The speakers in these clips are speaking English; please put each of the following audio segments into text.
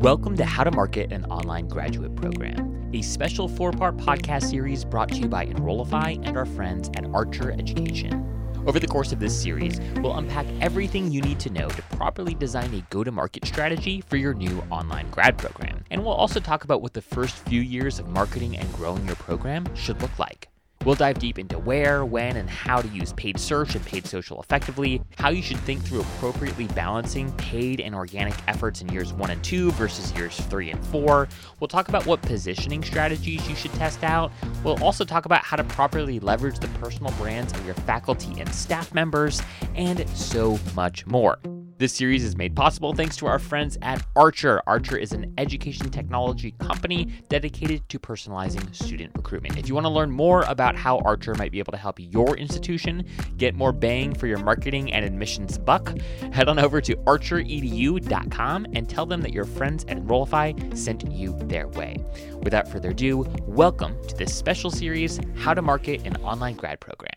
Welcome to How to Market an Online Graduate Program, a special four part podcast series brought to you by Enrollify and our friends at Archer Education. Over the course of this series, we'll unpack everything you need to know to properly design a go to market strategy for your new online grad program. And we'll also talk about what the first few years of marketing and growing your program should look like. We'll dive deep into where, when, and how to use paid search and paid social effectively, how you should think through appropriately balancing paid and organic efforts in years one and two versus years three and four. We'll talk about what positioning strategies you should test out. We'll also talk about how to properly leverage the personal brands of your faculty and staff members, and so much more. This series is made possible thanks to our friends at Archer. Archer is an education technology company dedicated to personalizing student recruitment. If you want to learn more about how Archer might be able to help your institution get more bang for your marketing and admissions buck, head on over to archeredu.com and tell them that your friends at Enrollify sent you their way. Without further ado, welcome to this special series How to Market an Online Grad Program.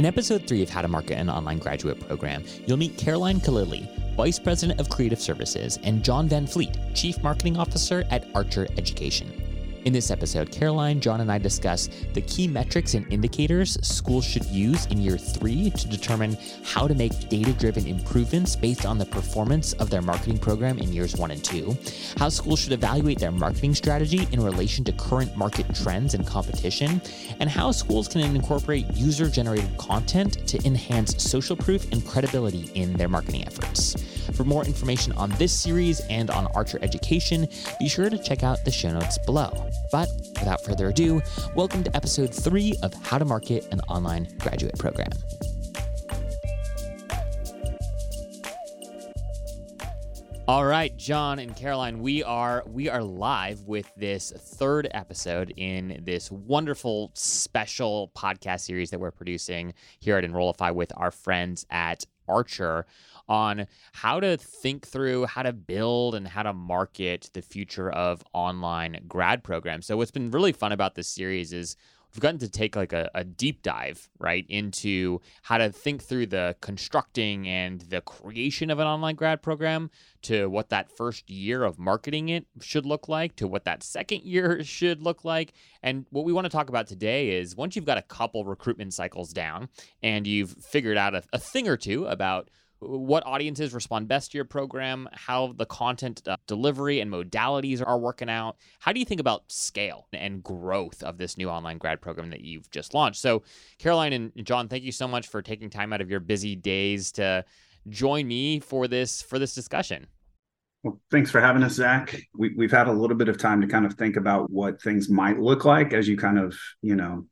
In episode three of How to Market an Online Graduate Program, you'll meet Caroline Khalili, Vice President of Creative Services, and John Van Fleet, Chief Marketing Officer at Archer Education. In this episode, Caroline, John, and I discuss the key metrics and indicators schools should use in year three to determine how to make data driven improvements based on the performance of their marketing program in years one and two, how schools should evaluate their marketing strategy in relation to current market trends and competition, and how schools can incorporate user generated content to enhance social proof and credibility in their marketing efforts. For more information on this series and on Archer Education, be sure to check out the show notes below. But without further ado, welcome to episode three of How to Market an Online Graduate Program. All right, John and Caroline, we are we are live with this third episode in this wonderful special podcast series that we're producing here at Enrollify with our friends at Archer on how to think through how to build and how to market the future of online grad programs. So what's been really fun about this series is we've gotten to take like a, a, deep dive right into how to think through the constructing and the creation of an online grad program to what that first year of marketing it should look like to what that second year should look like and what we want to talk about today is once you've got a couple recruitment cycles down and you've figured out a, a thing or two about what audiences respond best to your program, how the content uh, delivery and modalities are working out. How do you think about scale and growth of this new online grad program that you've just launched? So, Caroline and John, thank you so much for taking time out of your busy days to join me for this for this discussion. Well, thanks for having us, Zach. We, we've had a little bit of time to kind of think about what things might look like as you kind of, you know,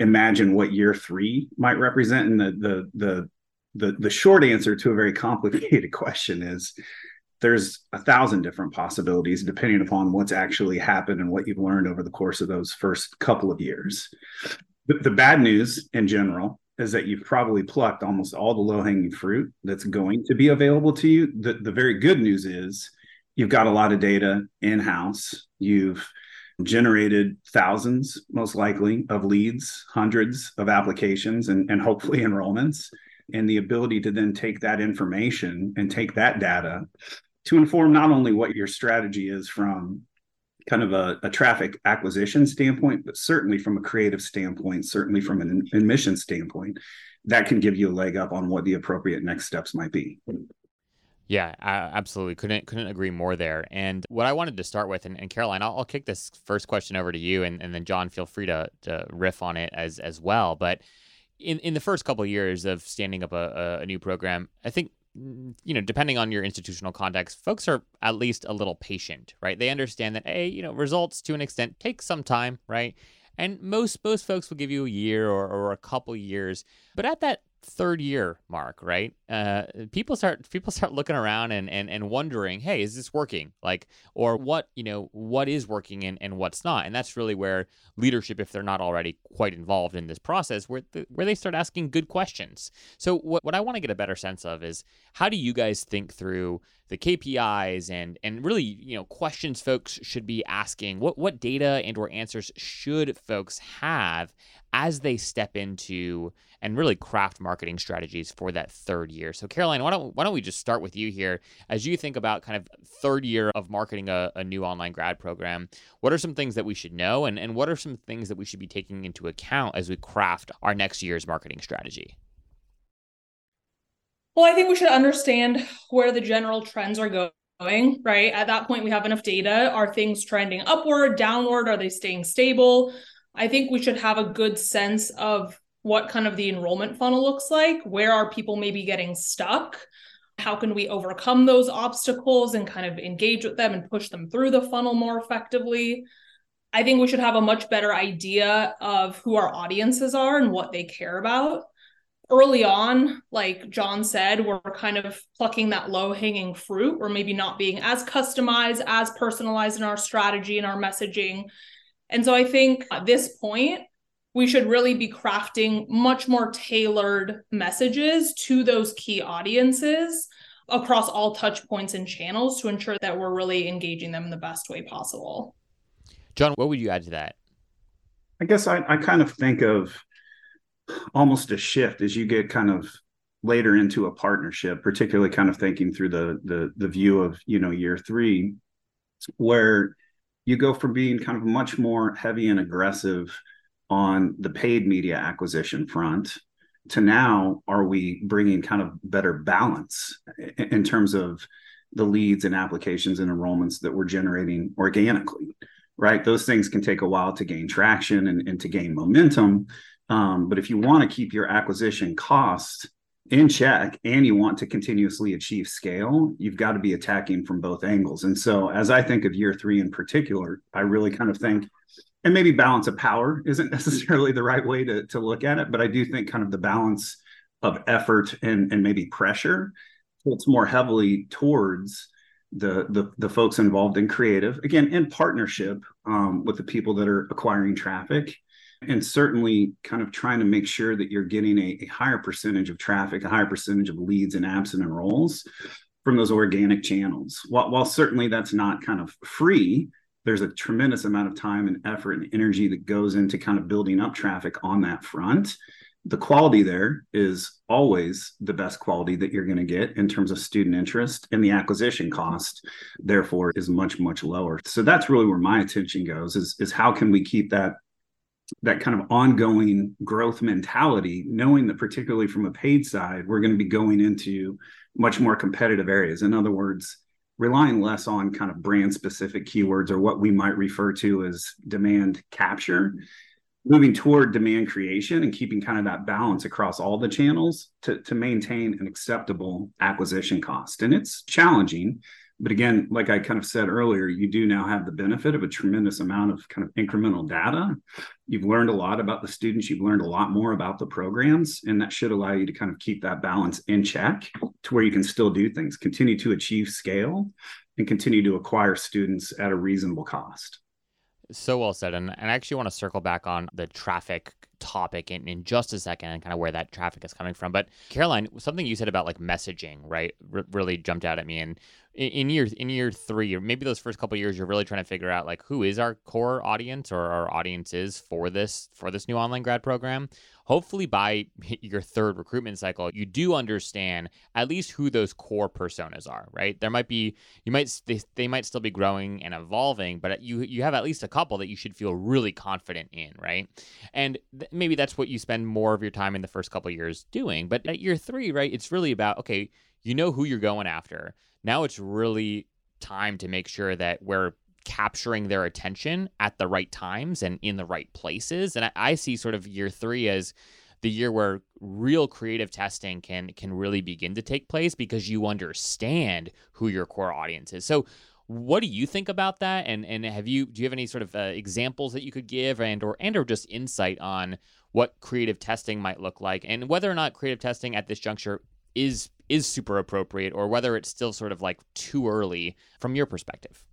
imagine what year three might represent and the the the the the short answer to a very complicated question is there's a thousand different possibilities depending upon what's actually happened and what you've learned over the course of those first couple of years. The, the bad news in general is that you've probably plucked almost all the low hanging fruit that's going to be available to you. The, the very good news is you've got a lot of data in house. You've generated thousands, most likely, of leads, hundreds of applications, and, and hopefully enrollments and the ability to then take that information and take that data to inform not only what your strategy is from kind of a, a, traffic acquisition standpoint, but certainly from a creative standpoint, certainly from an admission standpoint, that can give you a leg up on what the appropriate next steps might be. Yeah, I absolutely. Couldn't couldn't agree more there. And what I wanted to start with, and, and Caroline, I'll, I'll, kick this first question over to you, and, and then John, feel free to, to riff on it as as well. But in in the first couple of years of standing up a, a new program, I think mm, you know, depending on your institutional context, folks are at least a little patient, right? They understand that, hey, you know, results to an extent take some time, right? And most most folks will give you a year or, or a couple years, but at that third year mark, right? Uh, people start people start looking around and, and and wondering, hey, is this working? Like, or what you know, what is working and, and what's not? And that's really where leadership, if they're not already quite involved in this process, where the, where they start asking good questions. So what what I want to get a better sense of is how do you guys think through the KPIs and and really you know questions folks should be asking? What what data and or answers should folks have as they step into and really craft marketing strategies for that third year. So, Caroline, why don't why don't we just start with you here as you think about kind of third year of marketing a, a new online grad program? What are some things that we should know, and and what are some things that we should be taking into account as we craft our next year's marketing strategy? Well, I think we should understand where the general trends are going right? At that point, we have enough data. Are things trending upward, downward? Are they staying stable? I think we should have a good sense of what kind of the enrollment funnel looks like. Where are people maybe getting stuck? How can we overcome those obstacles and kind of engage with them and push them through the funnel more effectively? I think we should have a much better idea of who our audiences are and what they care about. Early on, like John said, we're kind of plucking that low hanging fruit. We're maybe not being as customized, as personalized in our strategy and our messaging. And so I think at this point, we should really be crafting much more tailored messages to those key audiences across all touch points and channels to ensure that we're really engaging them in the best way possible. John, what would you add to that? I guess I, I kind of think of almost a shift as you get kind of later into a partnership, particularly kind of thinking through the the the view of you know year three, where you go from being kind of much more heavy and aggressive on the paid media acquisition front to now are we bringing kind of better balance in terms of the leads and applications and enrollments that we're generating organically right those things can take a while to gain traction and, and to gain momentum um, but if you want to keep your acquisition cost in check and you want to continuously achieve scale, you've got to be attacking from both angles. And so, as I think of year three in particular, I really kind of think, and maybe balance of power isn't necessarily the right way to, to look at it, but I do think kind of the balance of effort and, and maybe pressure tilts more heavily towards the, the the folks involved in creative again in partnership um, with the people that are acquiring traffic and certainly kind of trying to make sure that you're getting a, a, higher percentage of traffic, a higher percentage of leads and apps and enrolls from those organic channels. While, while certainly that's not kind of free, there's a tremendous amount of time and effort and energy that goes into kind of building up traffic on that front. The quality there is always the best quality that you're going to get in terms of student interest, and the acquisition cost, therefore, is much much lower. So that's really where my attention goes: is is how can we keep that that kind of ongoing growth mentality, knowing that particularly from a paid side, we're going to be going into much more competitive areas. In other words, relying less on kind of brand specific keywords or what we might refer to as demand capture, moving toward demand creation and keeping kind of that balance across all the channels to, to maintain an acceptable acquisition cost. And it's challenging but again, like I kind of said earlier, you do now have the benefit of a tremendous amount of kind of incremental data. You've learned a lot about the students, you've learned a lot more about the programs, and that should allow you to kind of keep that balance in check to where you can still do things, continue to achieve scale, and continue to acquire students at a reasonable cost. So well said. And, and I actually want to circle back on the traffic topic in, in just a second and kind of where that traffic is coming from. But Caroline, something you said about like messaging, right, R- really jumped out at me. And in, in year in year three, or maybe those first couple years, you're really trying to figure out like who is our core audience or our audience is for this for this new online grad program. Hopefully by your third recruitment cycle you do understand at least who those core personas are right? There might be you might they, they might still be growing and evolving but you you have at least a couple that you should feel really confident in right? And th- maybe that's what you spend more of your time in the first couple years doing but at year 3 right it's really about okay you know who you're going after now it's really time to make sure that we're capturing their attention at the right times and in the right places. And I, I, see sort of year three as the year where real creative testing can can really begin to take place because you understand who your core audience is. So what do you think about that and and have you do you have any sort of uh, examples that you could give and or and or just insight on what creative testing might look like and whether or not creative testing at this juncture is is super appropriate or whether it's still sort of like too early from your perspective.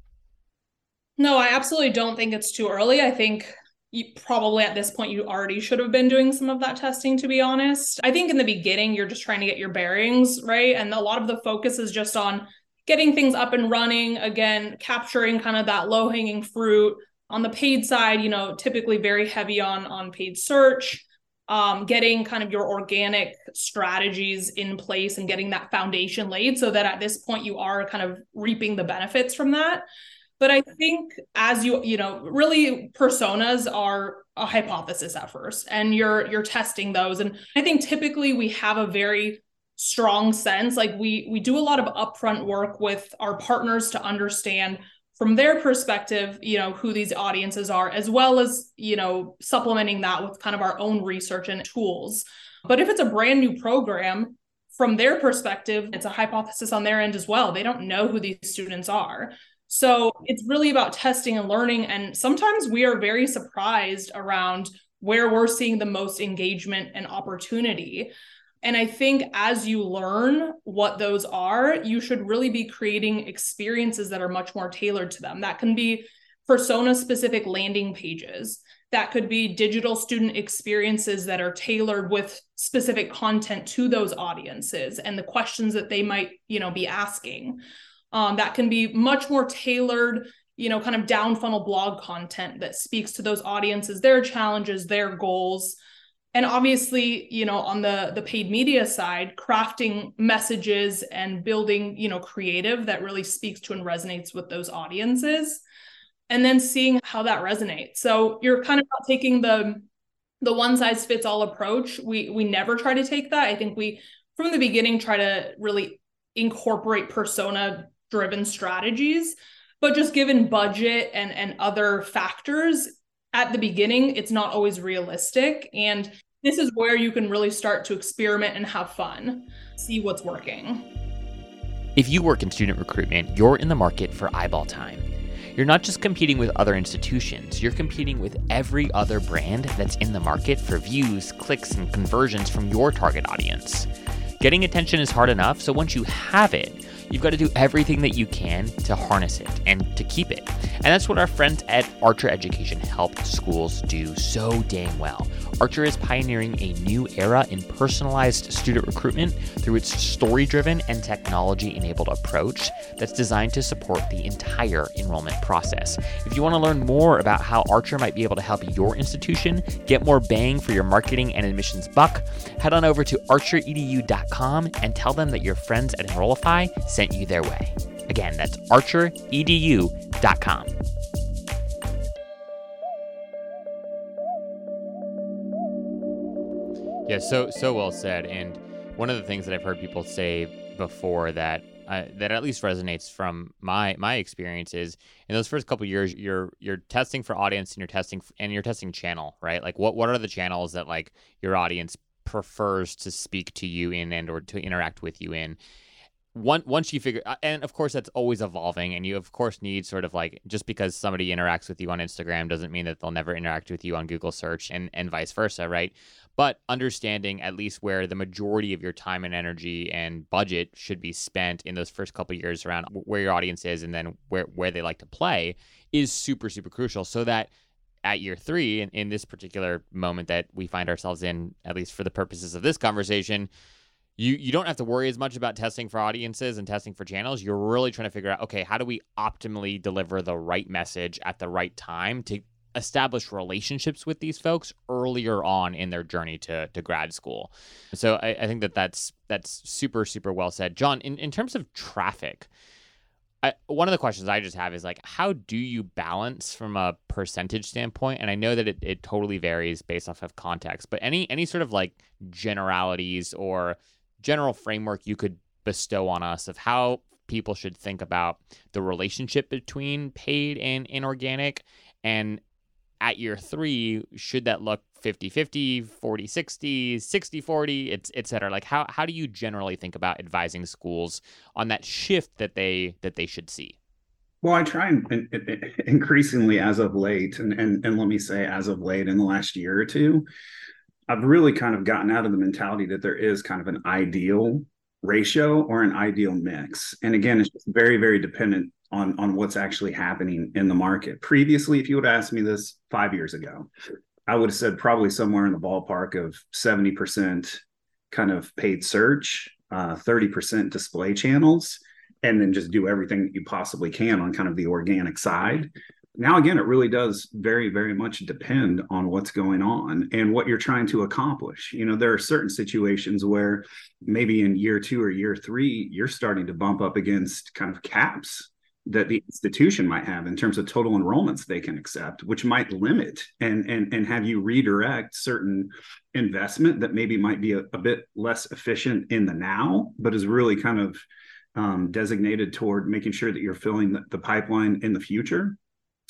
No, I absolutely don't think it's too early. I think you probably at this point you already should have been doing some of that testing to be honest. I think in the beginning you're just trying to get your bearings, right? And a lot of the focus is just on getting things up and running, again, capturing kind of that low-hanging fruit. On the paid side, you know, typically very heavy on on paid search um, getting kind of your organic strategies in place and getting that foundation laid so that at this point you are kind of reaping the benefits from that. But i think as you you know really personas are a hypothesis at first and you're you're testing those. And i think typically we have a very strong sense like we we do a lot of upfront work with our partners to understand from their perspective, you know, who these audiences are, as well as, you know, supplementing that with kind of our own research and tools. But if it's a brand new program, from their perspective, it's a hypothesis on their end as well. They don't know who these students are. So it's really about testing and learning. And sometimes we are very surprised around where we're seeing the most engagement and opportunity. And I think as you learn what those are, you should really be creating experiences that are much more tailored to them. That can be persona specific landing pages. That could be digital student experiences that are tailored with specific content to those audiences and the questions that they might, you know, be asking. Um, that can be much more tailored, you know, kind of down funnel blog content that speaks to those audiences, their challenges, their goals and obviously you know on the the paid media side crafting messages and building you know creative that really speaks to and resonates with those audiences and then seeing how that resonates. So you're kind of not taking the the one size fits all approach. We we never try to take that. I think we from the beginning try to really incorporate persona driven strategies but just given budget and and other factors at the beginning, it's not always realistic. And this is where you can really start to experiment and have fun, see what's working. If you work in student recruitment, you're in the market for eyeball time. You're not just competing with other institutions, you're competing with every other brand that's in the market for views, clicks, and conversions from your target audience. Getting attention is hard enough, so once you have it, You've got to do everything that you can to harness it and to keep it. And that's what our friends at Archer Education help schools do so dang well. Archer is pioneering a new era in personalized student recruitment through its story driven and technology enabled approach that's designed to support the entire enrollment process. If you want to learn more about how Archer might be able to help your institution get more bang for your marketing and admissions buck, head on over to archeredu.com and tell them that your friends at Enrollify sent you their way. Again, that's archeredu.com. Yeah, so so well said. And one of the things that I've heard people say before that uh, that at least resonates from my my experience is in those first couple years you're you're testing for audience and you're testing and you're testing channel right like what what are the channels that like your audience prefers to speak to you in and or to interact with you in one, once you figure and of course that's always evolving and you of course need sort of like just because somebody interacts with you on instagram doesn't mean that they'll never interact with you on google search and and vice versa right but understanding at least where the majority of your time and energy and budget should be spent in those first couple years around where your audience is and then where where they like to play is super super crucial so that at year three in, in this particular moment that we find ourselves in at least for the purposes of this conversation you you don't have to worry as much about testing for audiences and testing for channels. You're really trying to figure out, okay, how do we optimally deliver the right message at the right time to establish relationships with these folks earlier on in their journey to, to grad school. So I, I think that that's that's super super well said, John. In in terms of traffic, I, one of the questions I just have is like, how do you balance from a percentage standpoint? And I know that it, it totally varies based off of context, but any any sort of like generalities or general framework you could bestow on us of how people should think about the relationship between paid and inorganic and at year three should that look 50 50 40 60 60 40 it's et cetera? Like how, how do you generally think about advising schools on that shift that they that they should see? Well i try and, and, and increasingly as of late and, and and let me say as of late in the last year or two I've really kind of gotten out of the mentality that there is kind of an ideal ratio or an ideal mix. And again, it's just very, very dependent on on what's actually happening in the market. Previously, if you would ask me this five years ago, I would have said probably somewhere in the ballpark of 70% kind of paid search, uh, 30% display channels, and then just do everything that you possibly can on kind of the organic side. Now, again, it really does very, very much depend on what's going on and what you're trying to accomplish. You know, there are certain situations where maybe in year two or year three, you're starting to bump up against kind of caps that the institution might have in terms of total enrollments they can accept, which might limit and and and have you redirect certain investment that maybe might be a, a bit less efficient in the now, but is really kind of um, designated toward making sure that you're filling the, the pipeline in the future.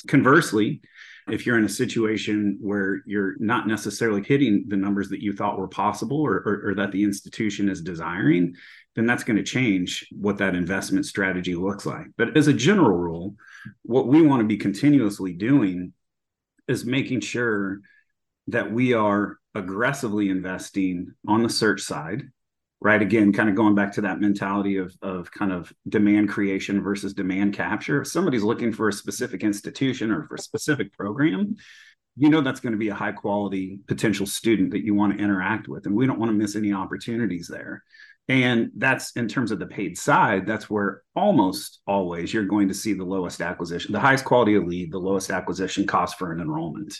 Conversely, if you're in a situation where you're not necessarily hitting the numbers that you thought were possible or, or, or that the institution is desiring, then that's going to change what that investment strategy looks like. But as a general rule, what we want to be continuously doing is making sure that we are aggressively investing on the search side right? Again kind of going back to that mentality of of kind of demand creation versus demand capture. If somebody's looking for a specific institution or for a specific program you know that's going to be a high quality potential student that you want to interact with and we don't want to miss any opportunities there. And that's in terms of the paid side that's where almost always you're going to see the lowest acquisition the highest quality of lead the lowest acquisition cost for an enrollment.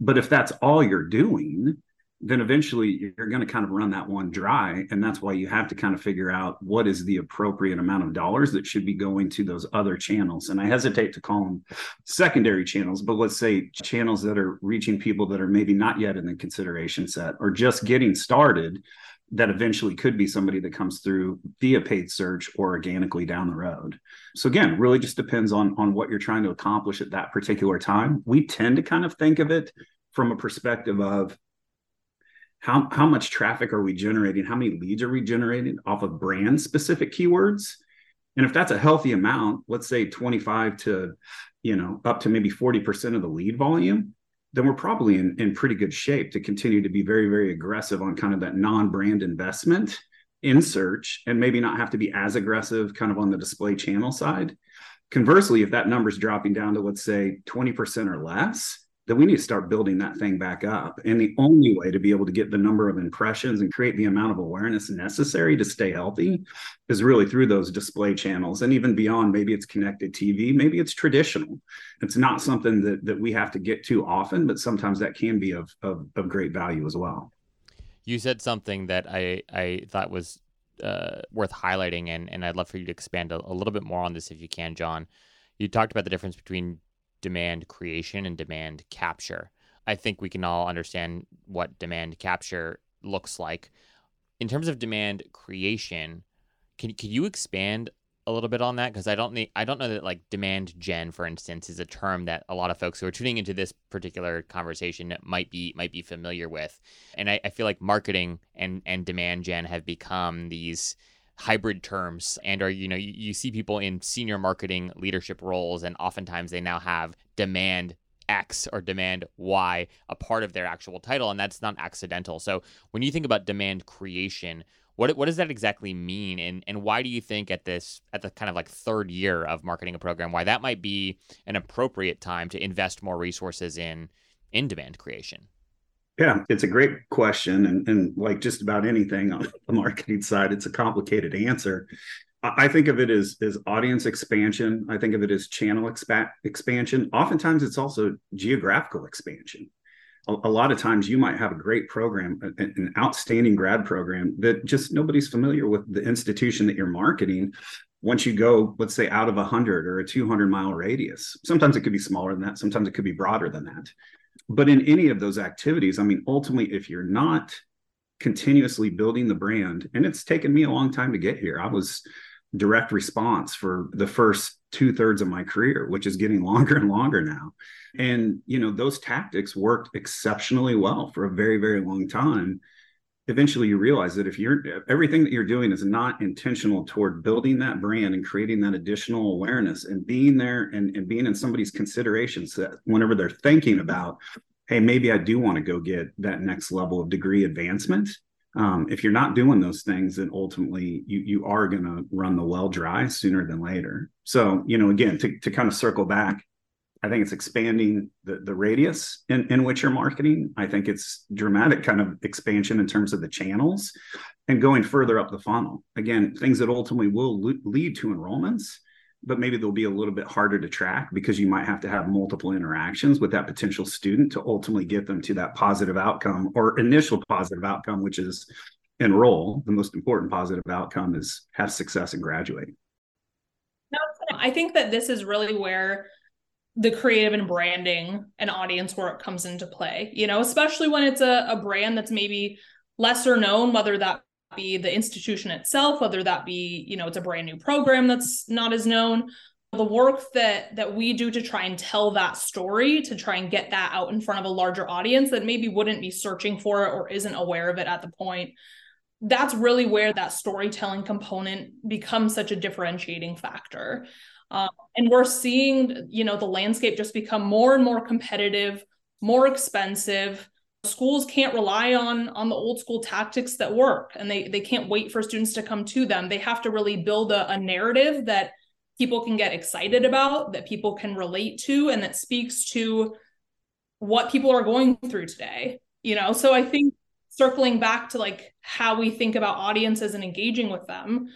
But if that's all you're doing then eventually you're going to kind of run that one dry. And that's why you have to kind of figure out what is the appropriate amount of dollars that should be going to those other channels. And I hesitate to call them secondary channels, but let's say channels that are reaching people that are maybe not yet in the consideration set or just getting started that eventually could be somebody that comes through via paid search or organically down the road. So again, really just depends on on what you're trying to accomplish at that particular time. We tend to kind of think of it from a perspective of how, how much traffic are we generating? How many leads are we generating off of brand specific keywords? And if that's a healthy amount, let's say 25 to, you know, up to maybe 40% of the lead volume, then we're probably in, in pretty good shape to continue to be very, very aggressive on kind of that non-brand investment in search and maybe not have to be as aggressive kind of on the display channel side. Conversely, if that number is dropping down to let's say 20% or less, then we need to start building that thing back up. And the only way to be able to get the number of impressions and create the amount of awareness necessary to stay healthy is really through those display channels and even beyond. Maybe it's connected TV, maybe it's traditional. It's not something that, that we have to get to often, but sometimes that can be of, of, of great value as well. You said something that I, I thought was uh, worth highlighting, and, and I'd love for you to expand a, a little bit more on this if you can, John. You talked about the difference between demand creation and demand capture. I think we can all understand what demand capture looks like. In terms of demand creation, can can you expand a little bit on that? Because I don't need, I don't know that like demand gen, for instance, is a term that a lot of folks who are tuning into this particular conversation might be might be familiar with. And I, I feel like marketing and and demand gen have become these hybrid terms and are you know you, you see people in senior marketing leadership roles and oftentimes they now have demand X or demand Y a part of their actual title, and that's not accidental. So when you think about demand creation, what what does that exactly mean, and and why do you think at this at the kind of like third year of marketing a program, why that might be an appropriate time to invest more resources in in demand creation? Yeah, it's a great question. And, and like just about anything on the marketing side, it's a complicated answer. I think of it as, as audience expansion. I think of it as channel expa- expansion. Oftentimes, it's also geographical expansion. A, a, lot of times, you might have a great program, an, an outstanding grad program that just nobody's familiar with the institution that you're marketing. Once you go, let's say, out of a 100 or a 200 mile radius, sometimes it could be smaller than that, sometimes it could be broader than that but in any of those activities, I mean, ultimately, if you're not continuously building the brand, and it's taken me a long time to get here, I was direct response for the first two thirds of my career, which is getting longer and longer now. And, you know, those tactics worked exceptionally well for a very, very long time eventually you realize that if you're everything that you're doing is not intentional toward building that brand and creating that additional awareness and being there and, and being in somebody's consideration set whenever they're thinking about hey maybe i do want to go get that next level of degree advancement um, if you're not doing those things, then ultimately you you are going to run the well dry sooner than later. So you know, again, to to kind of circle back, I think it's expanding the the radius in in which you're marketing. I think it's dramatic kind of expansion in terms of the channels and going further up the funnel. Again, things that ultimately will lead to enrollments but maybe they'll be a little bit harder to track because you might have to have multiple interactions with that potential student to ultimately get them to that positive outcome or initial positive outcome, which is enroll. The most important positive outcome is have success and graduate. I think that this is really where the creative and branding and audience work comes into play, you know, especially when it's a, a brand that's maybe lesser known, whether that be the institution itself whether that be you know it's a brand new program that's not as known. The work that that we do to try and tell that story to try and get that out in front of a larger audience that maybe wouldn't be searching for it or isn't aware of it at the point that's really where that storytelling component becomes such a differentiating factor um, and we're seeing you know the landscape just become more and more competitive more expensive. Schools can't rely on on the old school tactics that work and they they can't wait for students to come to them. They have to really build a, a narrative that people can get excited about that people can relate to and that speaks to what people are going through today you know? So i think circling back to like how we think about audiences and engaging with them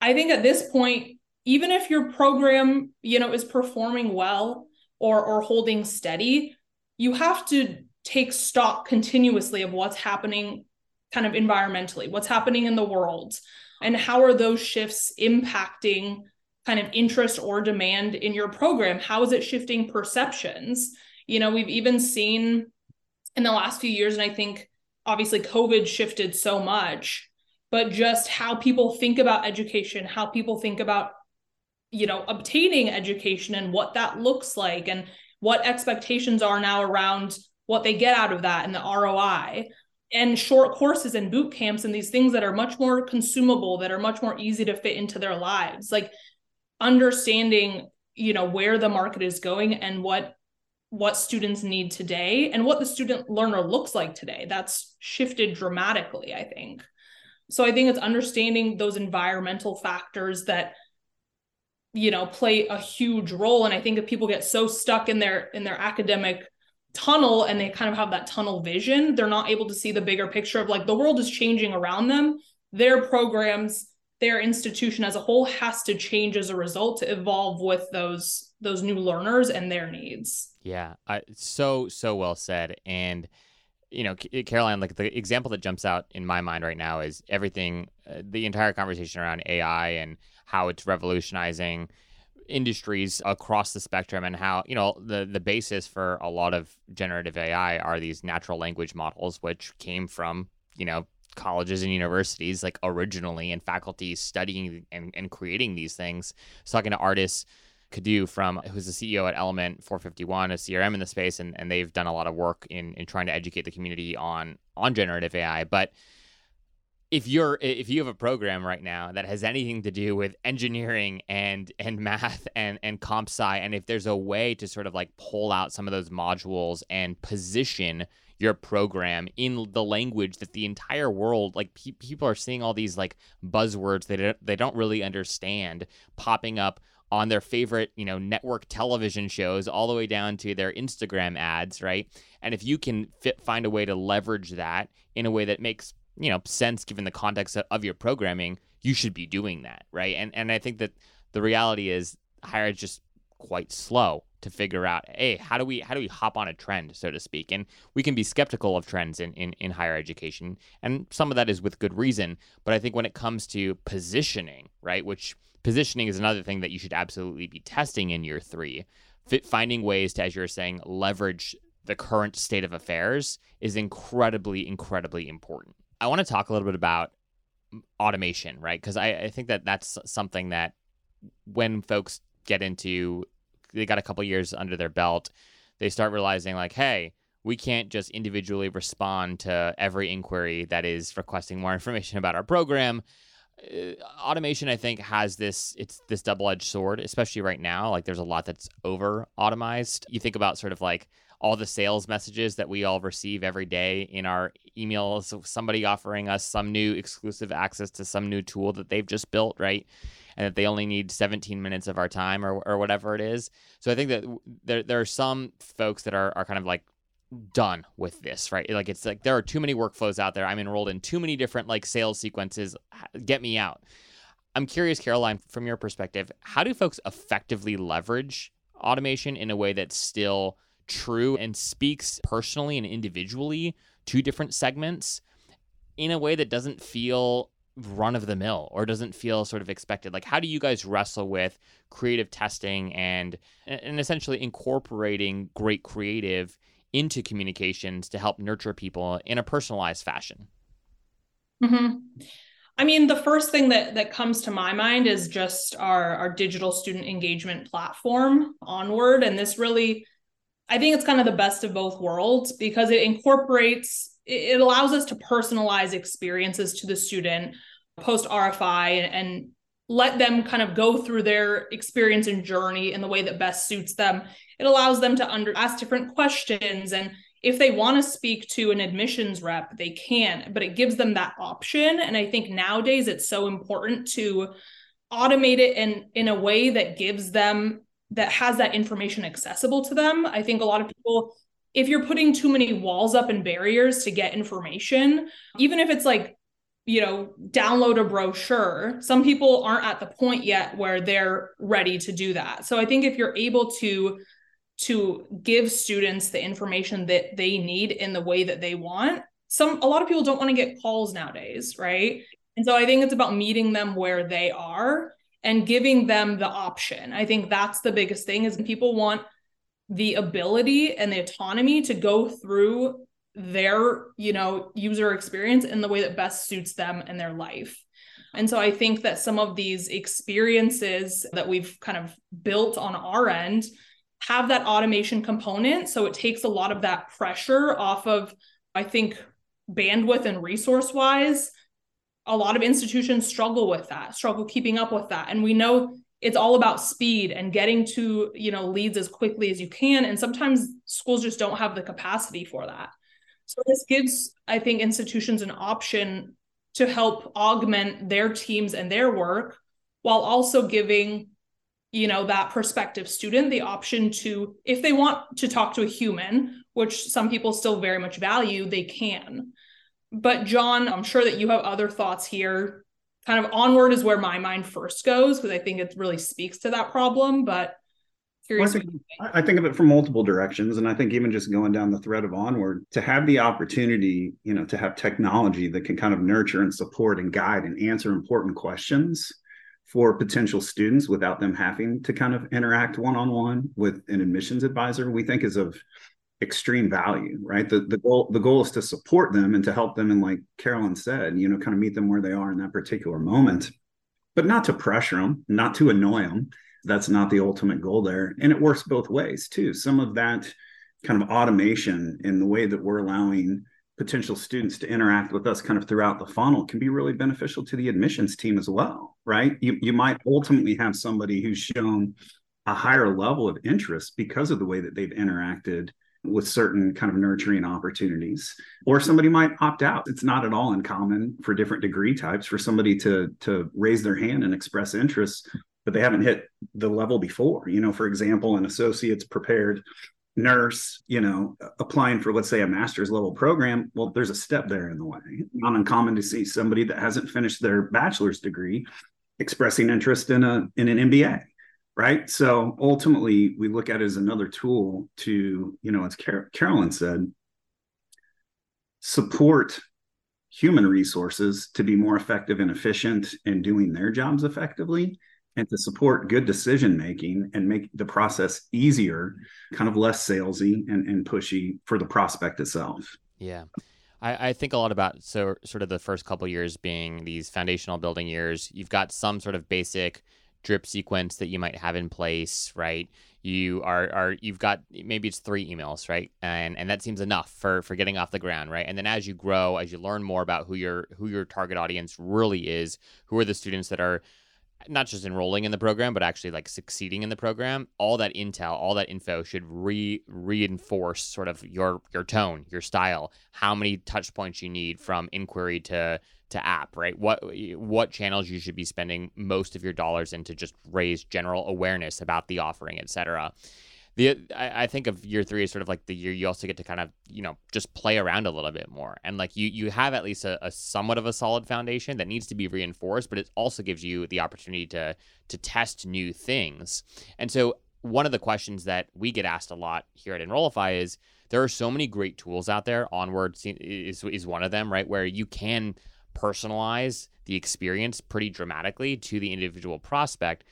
i think at this point even if your program you know is performing well or or holding steady you have to take stock continuously of what's happening kind of environmentally, what's happening in the world, and how are those shifts impacting kind of interest or demand in your program? How is it shifting perceptions? You know, we've even seen in the last few years, and I think obviously COVID shifted so much, but just how people think about education, how people think about you know obtaining education and what that looks like and what expectations are now around what they get out of that and the ROI and short courses and boot camps and these things that are much more consumable that are much more easy to fit into their lives. Like understanding you know where the market is going and what what students need today and what the student learner looks like today. That's shifted dramatically i think. So i think it's understanding those environmental factors that you know play a huge role. And i think if people get so stuck in their in their academic tunnel and they kind of have that tunnel vision they're not able to see the bigger picture of like the world is changing around them. Their programs their institution as a whole has to change as a result to evolve with those those new learners and their needs. Yeah I, so so well said. And you know caroline like the example that jumps out in my mind right now is everything uh, the entire conversation around ai and how it's revolutionizing industries across the spectrum and how you know the the basis for a lot of generative AI are these natural language models which came from you know colleges and universities like originally and faculty studying and, and creating these things. I was talking to Ardis Kadiu from who's the CEO at Element 451, a CRM in the space, and, and they've done a lot of work in in trying to educate the community on on generative AI. But if you're if you have a program right now that has anything to do with engineering and and math and and comp sci and if there's a way to sort of like pull out some of those modules and position your program in the language that the entire world like pe- people are seeing all these like buzzwords that they, they don't really understand popping up on their favorite, you know, network television shows all the way down to their Instagram ads, right? And if you can fit, find a way to leverage that in a way that makes you know sense given the context of your programming you should be doing that right? And and i think that the reality is higher is just quite slow to figure out hey how do we how do we hop on a trend so to speak? And we can be skeptical of trends in, in in higher education and some of that is with good reason but i think when it comes to positioning right which positioning is another thing that you should absolutely be testing in year three finding ways to as you're saying leverage the current state of affairs is incredibly incredibly important I want to talk a little bit about automation, right? Because I, I think that that's something that when folks get into, they got a couple years under their belt, they start realizing like, hey, we can't just individually respond to every inquiry that is requesting more information about our program. Uh, automation, I think, has this it's this double edged sword, especially right now. Like, there's a lot that's over automized. You think about sort of like all the sales messages that we all receive every day in our emails somebody offering us some new exclusive access to some new tool that they've just built right? And that they only need 17 minutes of our time or, or whatever it is. So i think that there, there are some folks that are, are kind of like done with this right? Like it's like there are too many workflows out there. I'm enrolled in too many different like sales sequences. Get me out. I'm curious caroline from your perspective how do folks effectively leverage automation in a way that's still true and speaks personally and individually to different segments in a way that doesn't feel run of the mill or doesn't feel sort of expected. Like how do you guys wrestle with creative testing and and essentially incorporating great creative into communications to help nurture people in a personalized fashion? Mm-hmm. i mean the first thing that that comes to my mind is just our our digital student engagement platform onward. And this really I think it's kind of the best of both worlds because it incorporates, it allows us to personalize experiences to the student post RFI and, and let them kind of go through their experience and journey in the way that best suits them. It allows them to under, ask different questions and if they want to speak to an admissions rep, they can, but it gives them that option. And I think nowadays it's so important to automate it in in a way that gives them that has that information accessible to them. I think a lot of people, if you're putting too many walls up and barriers to get information, even if it's like, you know, download a brochure, some people aren't at the point yet where they're ready to do that. So I think if you're able to to give students the information that they need in the way that they want, some a lot of people don't want to get calls nowadays, right? And so I think it's about meeting them where they are and giving them the option. I think that's the biggest thing is people want the ability and the autonomy to go through their, you know, user experience in the way that best suits them and their life. And so I think that some of these experiences that we've kind of built on our end have that automation component. So it takes a lot of that pressure off of, I think, bandwidth and resource wise a lot of institutions struggle with that, struggle keeping up with that. And we know it's all about speed and getting to, you know, leads as quickly as you can. And sometimes schools just don't have the capacity for that. So this gives, I think, institutions an option to help augment their teams and their work while also giving you know that prospective student the option to if they want to talk to a human which some people still very much value they can but John, I'm sure that you have other thoughts here. Kind of onward is where my mind first goes because I think it really speaks to that problem. But curious. Well, I, think, I think of it from multiple directions, and I think even just going down the thread of onward to have the opportunity, you know, to have technology that can kind of nurture and support and guide and answer important questions for potential students without them having to kind of interact one on one with an admissions advisor, we think is of extreme value right? The the goal the goal is to support them and to help them and like caroline said you know kind of meet them where they are in that particular moment but not to pressure them not to annoy them that's not the ultimate goal there. And it works both ways too. Some of that kind of automation in the way that we're allowing potential students to interact with us kind of throughout the funnel can be really beneficial to the admissions team as well right? You, you might ultimately have somebody who's shown a higher level of interest because of the way that they've interacted with certain kind of nurturing opportunities or somebody might opt out. It's not at all uncommon for different degree types for somebody to to raise their hand and express interest but they haven't hit the level before. You know for example an associate's prepared nurse you know applying for let's say a master's level program well there's a step there in the way. Not uncommon to see somebody that hasn't finished their bachelor's degree expressing interest in a in an mba right so ultimately we look at it as another tool to you know as Car- caroline said support human resources to be more effective and efficient in doing their jobs effectively and to support good decision making and make the process easier kind of less salesy and, and pushy for the prospect itself yeah I, I think a lot about so sort of the first couple years being these foundational building years. You've got some sort of basic drip sequence that you might have in place, right? You are are you've got maybe it's three emails, right? And and that seems enough for for getting off the ground, right? And then as you grow, as you learn more about who your who your target audience really is, who are the students that are not just enrolling in the program, but actually like succeeding in the program, all that intel, all that info should re reinforce sort of your your tone, your style, how many touch points you need from inquiry to to app, right? What what channels you should be spending most of your dollars in to just raise general awareness about the offering, et cetera the I, I, think of year three as sort of like the year you also get to kind of you know just play around a little bit more. And like you you have at least a, a, somewhat of a solid foundation that needs to be reinforced but it also gives you the opportunity to to test new things. And so one of the questions that we get asked a lot here at enrollify is there are so many great tools out there. Onward is is one of them right where you can personalize the experience pretty dramatically to the individual prospect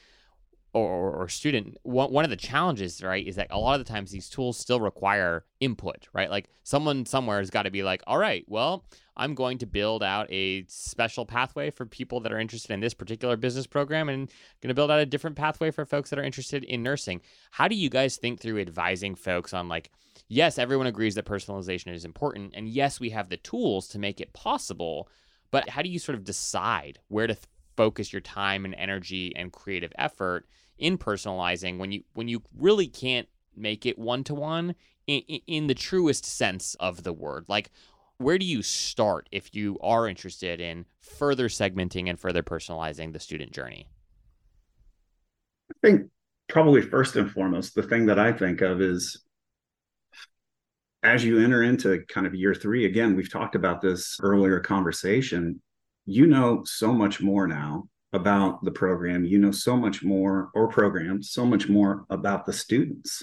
or, or student, one, one of the challenges, right, is that a lot of the times these tools still require input, right? Like someone somewhere has got to be like, all right, well, I'm going to build out a special pathway for people that are interested in this particular business program and going to build out a different pathway for folks that are interested in nursing. How do you guys think through advising folks on like, yes, everyone agrees that personalization is important. And yes, we have the tools to make it possible. But how do you sort of decide where to th- focus your time and energy and creative effort in personalizing when you when you really can't make it one to one in the truest sense of the word. Like where do you start if you are interested in further segmenting and further personalizing the student journey? I think probably first and foremost the thing that i think of is as you enter into kind of year three again we've talked about this earlier conversation you know so much more now about the program. You know so much more or program so much more about the students.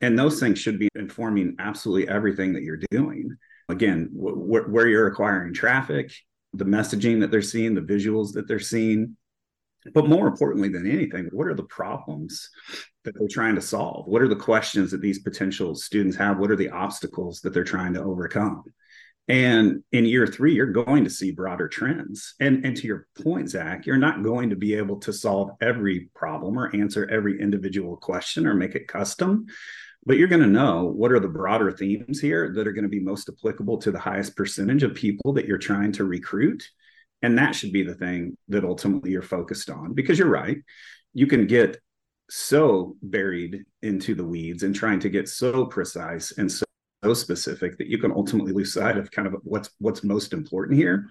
And those things should be informing absolutely everything that you're doing. Again wh- where you're acquiring traffic the messaging that they're seeing the visuals that they're seeing. But more importantly than anything what are the problems that they're trying to solve? What are the questions that these potential students have? What are the obstacles that they're trying to overcome and in year three, you're going to see broader trends. And, and to your point, Zach, you're not going to be able to solve every problem or answer every individual question or make it custom, but you're going to know what are the broader themes here that are going to be most applicable to the highest percentage of people that you're trying to recruit. And that should be the thing that ultimately you're focused on because you're right. You can get so buried into the weeds and trying to get so precise and so so specific that you can ultimately lose sight of kind of what's what's most important here.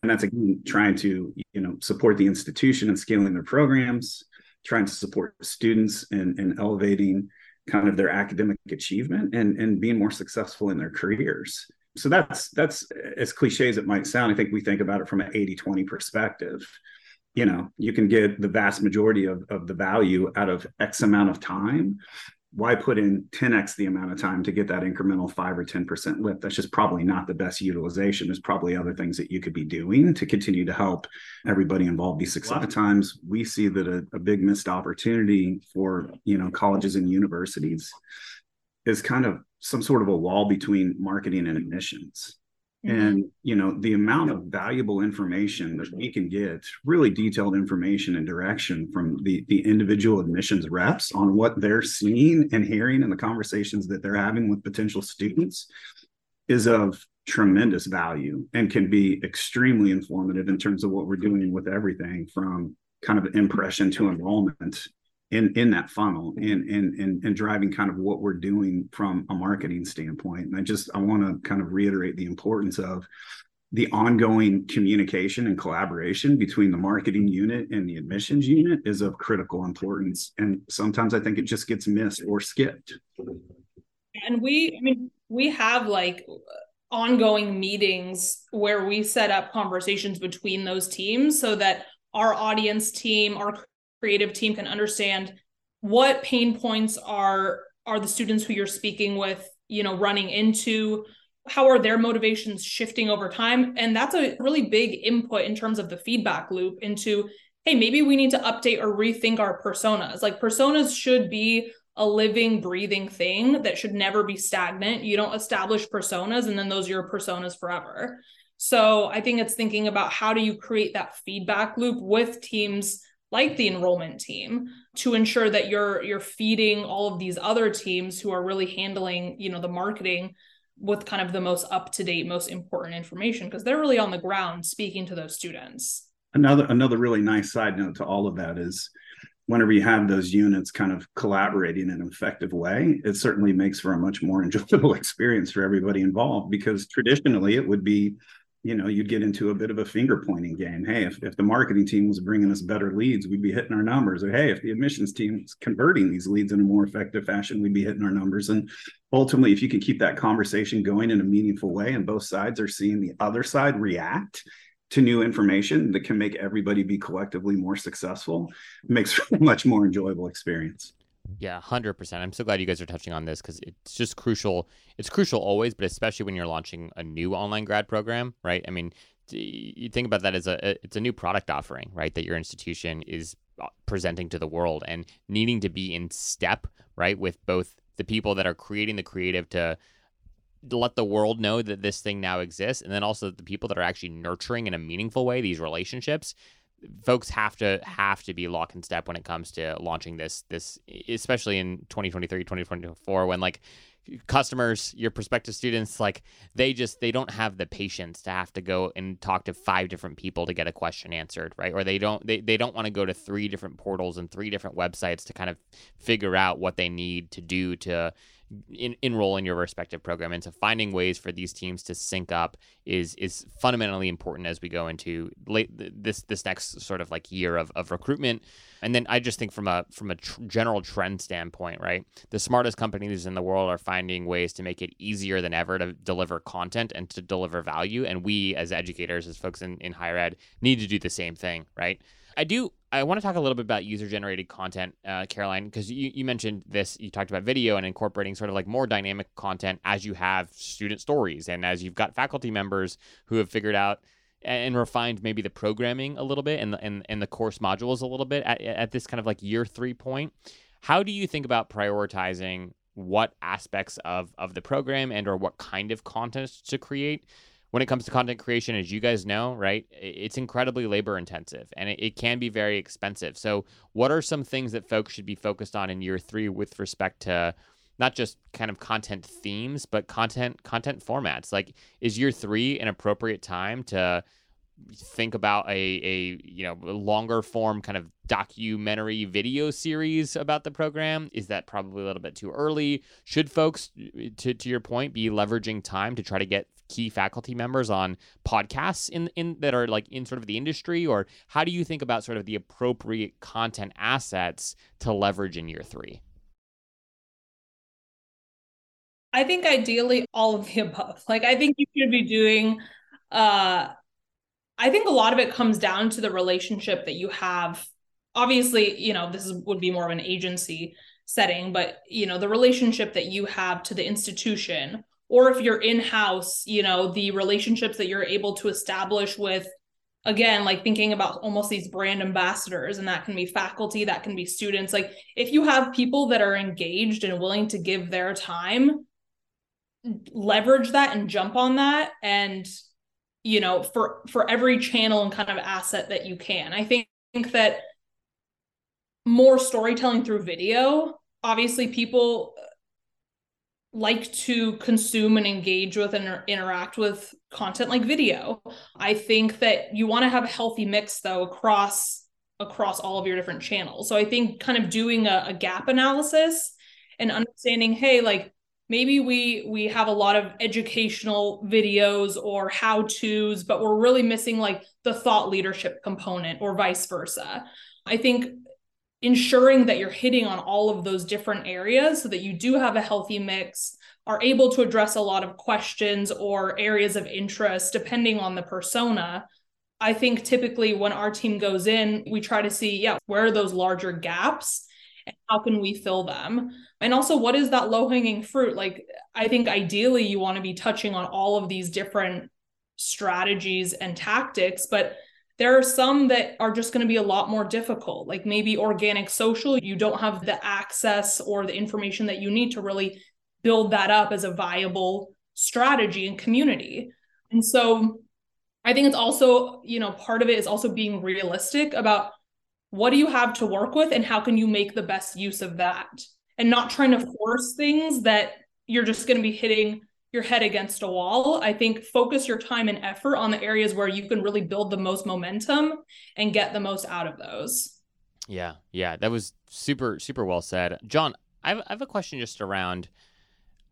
And that's again trying to you know support the institution and scaling their programs trying to support students and, and elevating kind of their academic achievement and and being more successful in their careers. So that's that's as cliche as it might sound i think we think about it from an 80-20 perspective. You know you can get the vast majority of, of the value out of x amount of time why put in 10x the amount of time to get that incremental 5 or 10% lift? That's just probably not the best utilization. There's probably other things that you could be doing to continue to help everybody involved be successful. A lot of times we see that a, a big missed opportunity for you know colleges and universities is kind of some sort of a wall between marketing and admissions Mm-hmm. And you know the amount of valuable information that we can get, really detailed information and direction from the the individual admissions reps on what they're seeing and hearing and the conversations that they're having with potential students, is of tremendous value and can be extremely informative in terms of what we're doing with everything from kind of impression to enrollment in in that funnel mm-hmm. and and and, and driving kind of what we're doing from a marketing standpoint. And i just i want to kind of reiterate the importance of the ongoing communication and collaboration between the marketing unit and the admissions unit is of critical importance. And sometimes i think it just gets missed or skipped. And we i mean we have like ongoing meetings where we set up conversations between those teams so that our audience team our creative team can understand what pain points are are the students who you're speaking with you know running into how are their motivations shifting over time? And that's a really big input in terms of the feedback loop into hey maybe we need to update or rethink our personas. Like personas should be a living breathing thing that should never be stagnant. You don't establish personas and then those are your personas forever. So i think it's thinking about how do you create that feedback loop with teams like the enrollment team to ensure that you're you're feeding all of these other teams who are really handling you know the marketing with kind of the most up to date most important information because they're really on the ground speaking to those students. Another another really nice side note to all of that is whenever you have those units kind of collaborating in an effective way, it certainly makes for a much more enjoyable experience for everybody involved because traditionally it would be you know, you'd get into a bit of a finger pointing game. Hey, if, if the marketing team was bringing us better leads, we'd be hitting our numbers. Or hey, if the admissions team is converting these leads in a more effective fashion, we'd be hitting our numbers. And ultimately, if you can keep that conversation going in a meaningful way and both sides are seeing the other side react to new information that can make everybody be collectively more successful, makes for a much more enjoyable experience. Yeah, hundred percent. I'm so glad you guys are touching on this because it's just crucial. It's crucial always, but especially when you're launching a new online grad program, right? I mean, you think about that as a it's a new product offering, right? That your institution is uh, presenting to the world and needing to be in step, right, with both the people that are creating the creative to to let the world know that this thing now exists and then also the people that are actually nurturing in a meaningful way these relationships folks have to have to be lock in step when it comes to launching this this especially in 2023 2024 when like customers your prospective students like they just they don't have the patience to have to go and talk to five different people to get a question answered right? Or they don't they, they don't want to go to three different portals and three different websites to kind of figure out what they need to do to in, enroll in your respective program. And so finding ways for these teams to sync up is is fundamentally important as we go into late this this next sort of like year of, of recruitment. And then I just think from a from a tr- general trend standpoint, right? The smartest companies in the world are finding ways to make it easier than ever to deliver content and to deliver value. And we as educators, as folks in, in higher ed, need to do the same thing, right? I do. I want to talk a little bit about user generated content, uh, Caroline, because you, you mentioned this. You talked about video and incorporating sort of like more dynamic content as you have student stories and as you've got faculty members who have figured out and refined maybe the programming a little bit and the, and, and the course modules a little bit at, at this kind of like year three point. How do you think about prioritizing what aspects of, of the program and or what kind of content to create when it comes to content creation, as you guys know, right, it's incredibly labor intensive and it, it, can be very expensive. So, what are some things that folks should be focused on in year three with respect to not just kind of content themes, but content content formats? Like, is year three an appropriate time to think about a, a you know longer form kind of documentary video series about the program is that probably a little bit too early should folks uh, to, to your point be leveraging time to try to get key faculty members on podcasts in in that are like in sort of the industry or how do you think about sort of the appropriate content assets to leverage in year 3 I think ideally all of the above. Like I think you should be doing uh I think a lot of it comes down to the relationship that you have. Obviously, you know, this is, would be more of an agency setting, but you know, the relationship that you have to the institution or if you're in house, you know, the relationships that you're able to establish with again like thinking about almost these brand ambassadors and that can be faculty that can be students. Like if you have people that are engaged and willing to give their time leverage that and jump on that and you know for for every channel and kind of asset that you can. I think, think that more storytelling through video obviously people like to consume and engage with and interact with content like video. I think that you want to have a healthy mix though across across all of your different channels. So I think kind of doing a, a gap analysis and understanding, hey, like maybe we we have a lot of educational videos or how to's, but we're really missing like the thought leadership component or vice versa. I think ensuring that you're hitting on all of those different areas so that you do have a healthy mix are able to address a lot of questions or areas of interest depending on the persona. I think typically when our team goes in we try to see yeah where are those larger gaps and how can we fill them? And also what is that low hanging fruit? Like i think ideally you want to be touching on all of these different strategies and tactics but there are some that are just going to be a lot more difficult, like maybe organic social. You don't have the access or the information that you need to really build that up as a viable strategy and community. And so I think it's also, you know, part of it is also being realistic about what do you have to work with and how can you make the best use of that and not trying to force things that you're just going to be hitting your head against a wall. I think focus your time and effort on the areas where you can really build the most momentum and get the most out of those. Yeah, yeah, that was super, super well said. John, I have, a question just around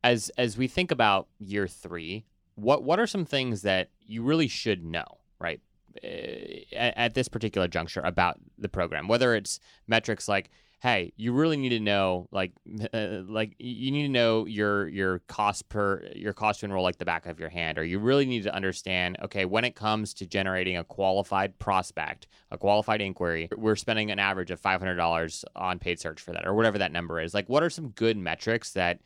as as we think about year three. What what are some things that you really should know, right, eh, at, at this particular juncture about the program? Whether it's metrics like hey, you really need to know like uh, like you need to know your your cost per your cost to enroll like the back of your hand, or you really need to understand okay when it comes to generating a qualified prospect, a qualified inquiry, we're spending an average of five hundred dollars on paid search for that, or whatever that number is. Like, what are some good metrics that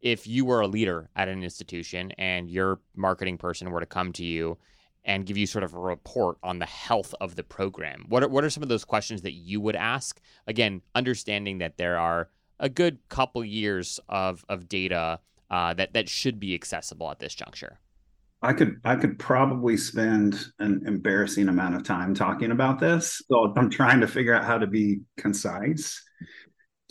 if you were a leader at an institution and your marketing person were to come to you and give you sort of a report on the health of the program. What are, what are some of those questions that you would ask? Again, understanding that there are a good couple years of, of data uh, that, that should be accessible at this juncture. I could I could probably spend an embarrassing amount of time talking about this. So I'm trying to figure out how to be concise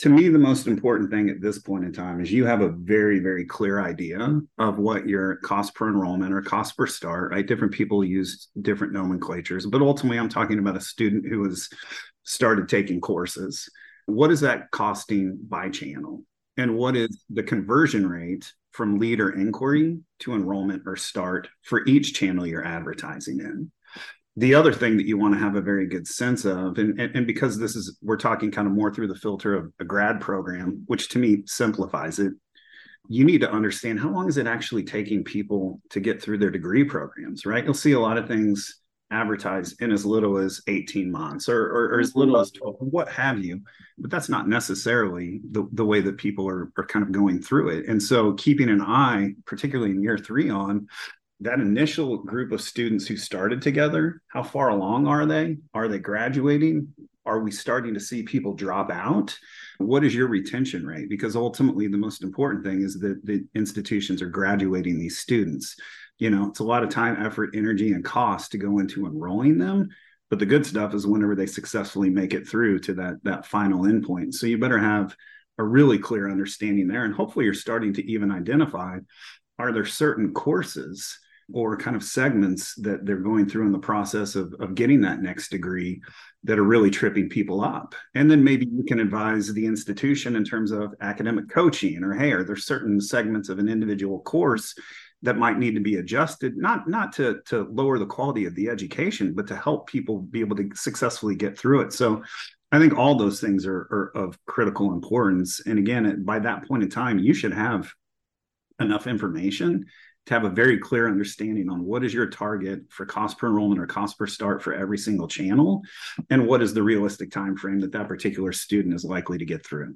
to me, the most important thing at this point in time is you have a very, very clear idea of what your cost per enrollment or cost per start, right? Different people use different nomenclatures, but ultimately, I'm talking about a student who has started taking courses. What is that costing by channel? And what is the conversion rate from leader inquiry to enrollment or start for each channel you're advertising in? The other thing that you want to have a very good sense of and, and, and, because this is we're talking kind of more through the filter of a grad program which to me simplifies it you need to understand how long is it actually taking people to get through their degree programs right? You'll see a lot of things advertised in as little as 18 months or, or, or as little as 12 what have you but that's not necessarily the, the way that people are, are kind of going through it. And so keeping an eye particularly in year three on that initial group of students who started together, how far along are they? Are they graduating? Are we starting to see people drop out? What is your retention rate? Because ultimately, the most important thing is that the institutions are graduating these students. You know, it's a lot of time, effort, energy, and cost to go into enrolling them. But the good stuff is whenever they successfully make it through to that that final endpoint. So you better have a really clear understanding there, and hopefully, you're starting to even identify are there certain courses or kind of segments that they're going through in the process of, of getting that next degree that are really tripping people up. And then maybe you can advise the institution in terms of academic coaching or hey, are there certain segments of an individual course that might need to be adjusted, not not to to lower the quality of the education, but to help people be able to successfully get through it. So I think all those things are, are of critical importance. And again, by that point in time, you should have enough information have a very clear understanding on what is your target for cost per enrollment or cost per start for every single channel and what is the realistic time frame that that particular student is likely to get through.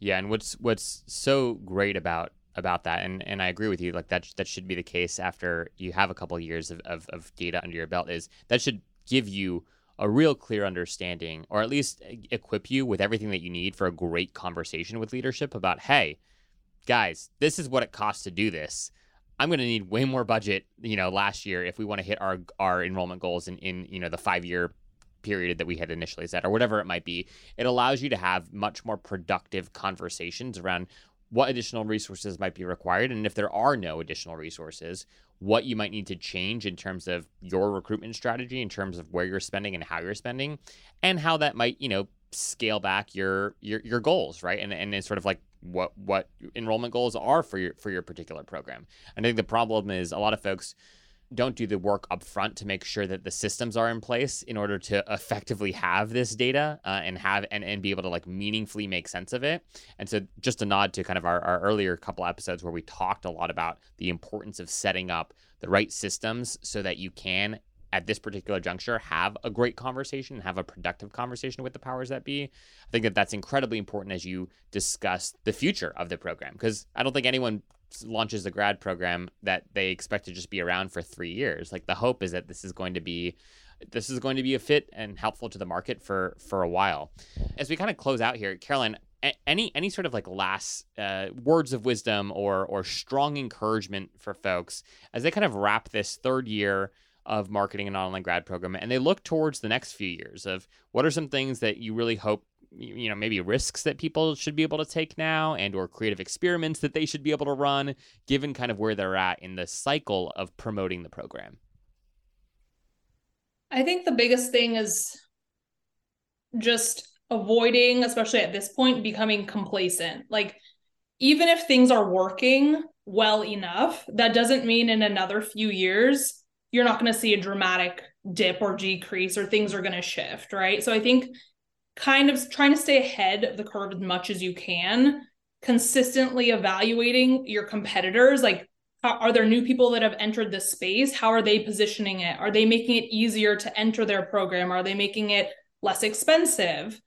Yeah and what's what's so great about about that and and I agree with you like that that should be the case after you have a couple of years of, of, of data under your belt is that should give you a real clear understanding or at least equip you with everything that you need for a great conversation with leadership about hey guys this is what it costs to do this I'm going to need way more budget, you know, last year if we want to hit our our enrollment goals in in you know the five year period that we had initially set or whatever it might be. It allows you to have much more productive conversations around what additional resources might be required and if there are no additional resources what you might need to change in terms of your recruitment strategy in terms of where you're spending and how you're spending and how that might you know scale back your your, your goals right and and it's sort of like what what enrollment goals are for your for your particular program. And I think the problem is a lot of folks don't do the work up front to make sure that the systems are in place in order to effectively have this data uh, and have and, and be able to like meaningfully make sense of it and so just a nod to kind of our, our earlier couple episodes where we talked a lot about the importance of setting up the right systems so that you can at this particular juncture have a great conversation, have a productive conversation with the powers that be. I think that that's incredibly important as you discuss the future of the program because I don't think anyone launches a grad program that they expect to just be around for 3 years. Like the hope is that this is going to be this is going to be a fit and helpful to the market for for a while. As we kind of close out here, Caroline, any any sort of like last uh, words of wisdom or or strong encouragement for folks as they kind of wrap this third year of marketing an online grad program and they look towards the next few years of what are some things that you really hope you know maybe risks that people should be able to take now and or creative experiments that they should be able to run given kind of where they're at in the cycle of promoting the program? I think the biggest thing is just avoiding especially at this point becoming complacent. Like even if things are working well enough that doesn't mean in another few years you're not going to see a dramatic dip or decrease or things are going to shift right so i think kind of trying to stay ahead of the curve as much as you can, consistently evaluating your competitors. Like, are there new people that have entered this space? How are they positioning it? Are they making it easier to enter their program? Are they making it less expensive?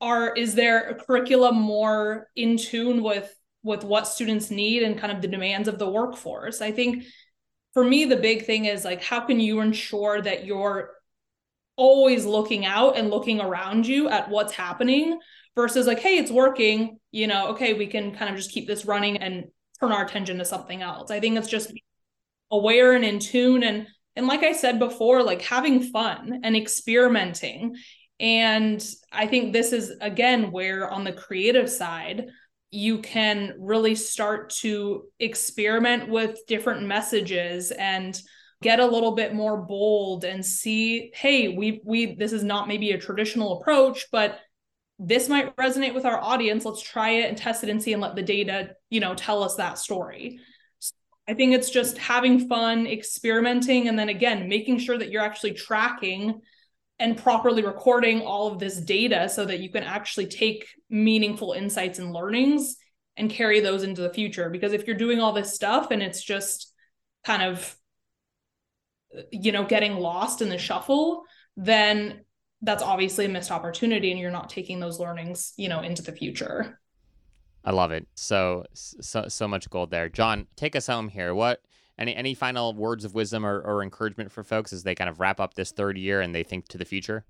Are is their curriculum more in tune with with what students need and kind of the demands of the workforce? I think for me the big thing is like how can you ensure that you're always looking out and looking around you at what's happening versus like hey it's working you know okay we can kind of just keep this running and turn our attention to something else. I think it's just aware and in tune and and like i said before like having fun and experimenting. And i think this is again where on the creative side you can really start to experiment with different messages and get a little bit more bold and see hey we we this is not maybe a traditional approach but this might resonate with our audience. Let's try it and test it and see and let the data you know tell us that story. So i think it's just having fun experimenting and then again making sure that you're actually tracking and properly recording all of this data so that you can actually take meaningful insights and learnings and carry those into the future. Because if you're doing all this stuff and it's just kind of you know getting lost in the shuffle then that's obviously a missed opportunity and you're not taking those learnings you know into the future. I love it. So so so much gold there. John take us home here. What any any final words of wisdom or, or encouragement for folks as they kind of wrap up this third year and they think to the future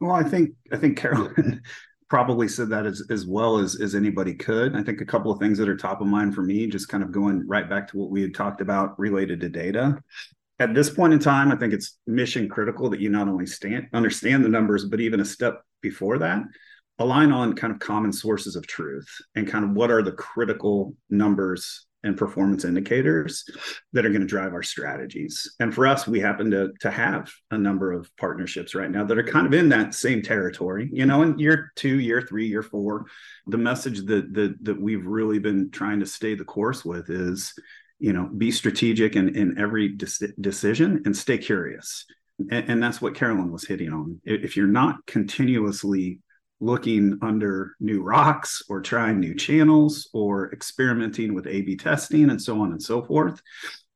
well i think i think caroline probably said that as, as well as, as anybody could. I think a couple of things that are top of mind for me, just kind of going right back to what we had talked about related to data at this point in time, I think it's mission critical that you not only stand, understand the numbers, but even a step before that, align on kind of common sources of truth and kind of what are the critical numbers and performance indicators that are going to drive our strategies. And for us, we happen to, to have a number of partnerships right now that are kind of in that same territory. You know, in year two, year three, year four, the message that that that we've really been trying to stay the course with is you know be strategic in, in every de- decision and stay curious and, and, that's what caroline was hitting on if you're not continuously looking under new rocks or trying new channels or experimenting with a b testing and so on and so forth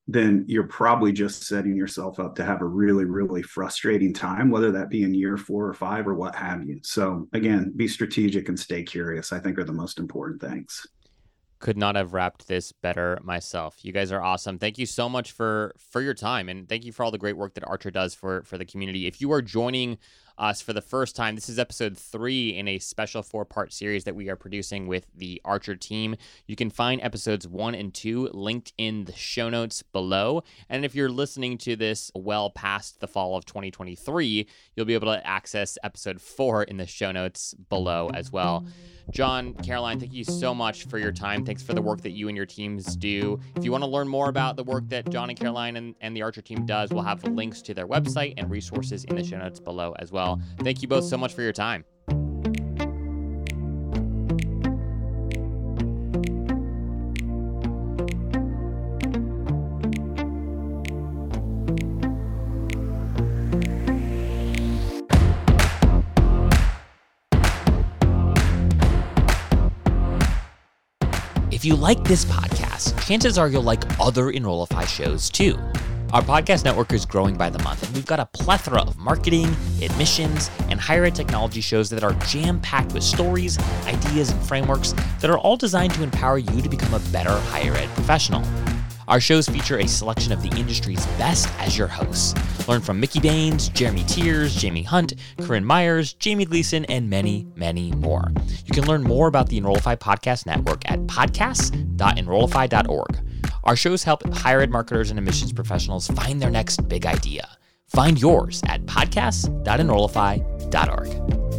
then you're probably just setting yourself up to have a really really frustrating time whether that be in year four or five or what have you so again be strategic and stay curious i think are the most important things could not have wrapped this better myself. You guys are awesome. Thank you so much for for your time and thank you for all the great work that Archer does for for the community. If you are joining us for the first time. This is episode three in a special four part series that we are producing with the Archer team. You can find episodes one and two linked in the show notes below. And if you're listening to this well past the fall of 2023, you'll be able to access episode four in the show notes below as well. John, Caroline, thank you so much for your time. Thanks for the work that you and your teams do. If you want to learn more about the work that John and Caroline and, and the Archer team does, we'll have links to their website and resources in the show notes below as well well. Thank you both so much for your time. If you like this podcast, chances are you'll like other Enrollify shows too. Our podcast network is growing by the month, and we've got a plethora of marketing, admissions, and higher ed technology shows that are jam packed with stories, ideas, and frameworks that are all designed to empower you to become a better higher ed professional. Our shows feature a selection of the industry's best as your hosts. Learn from Mickey Baines, Jeremy Tiers, Jamie Hunt, Corinne Myers, Jamie Gleason, and many, many more. You can learn more about the Enrollify Podcast Network at podcasts.enrollify.org. Our shows help higher ed marketers and admissions professionals find their next big idea. Find yours at podcasts.enrollify.org.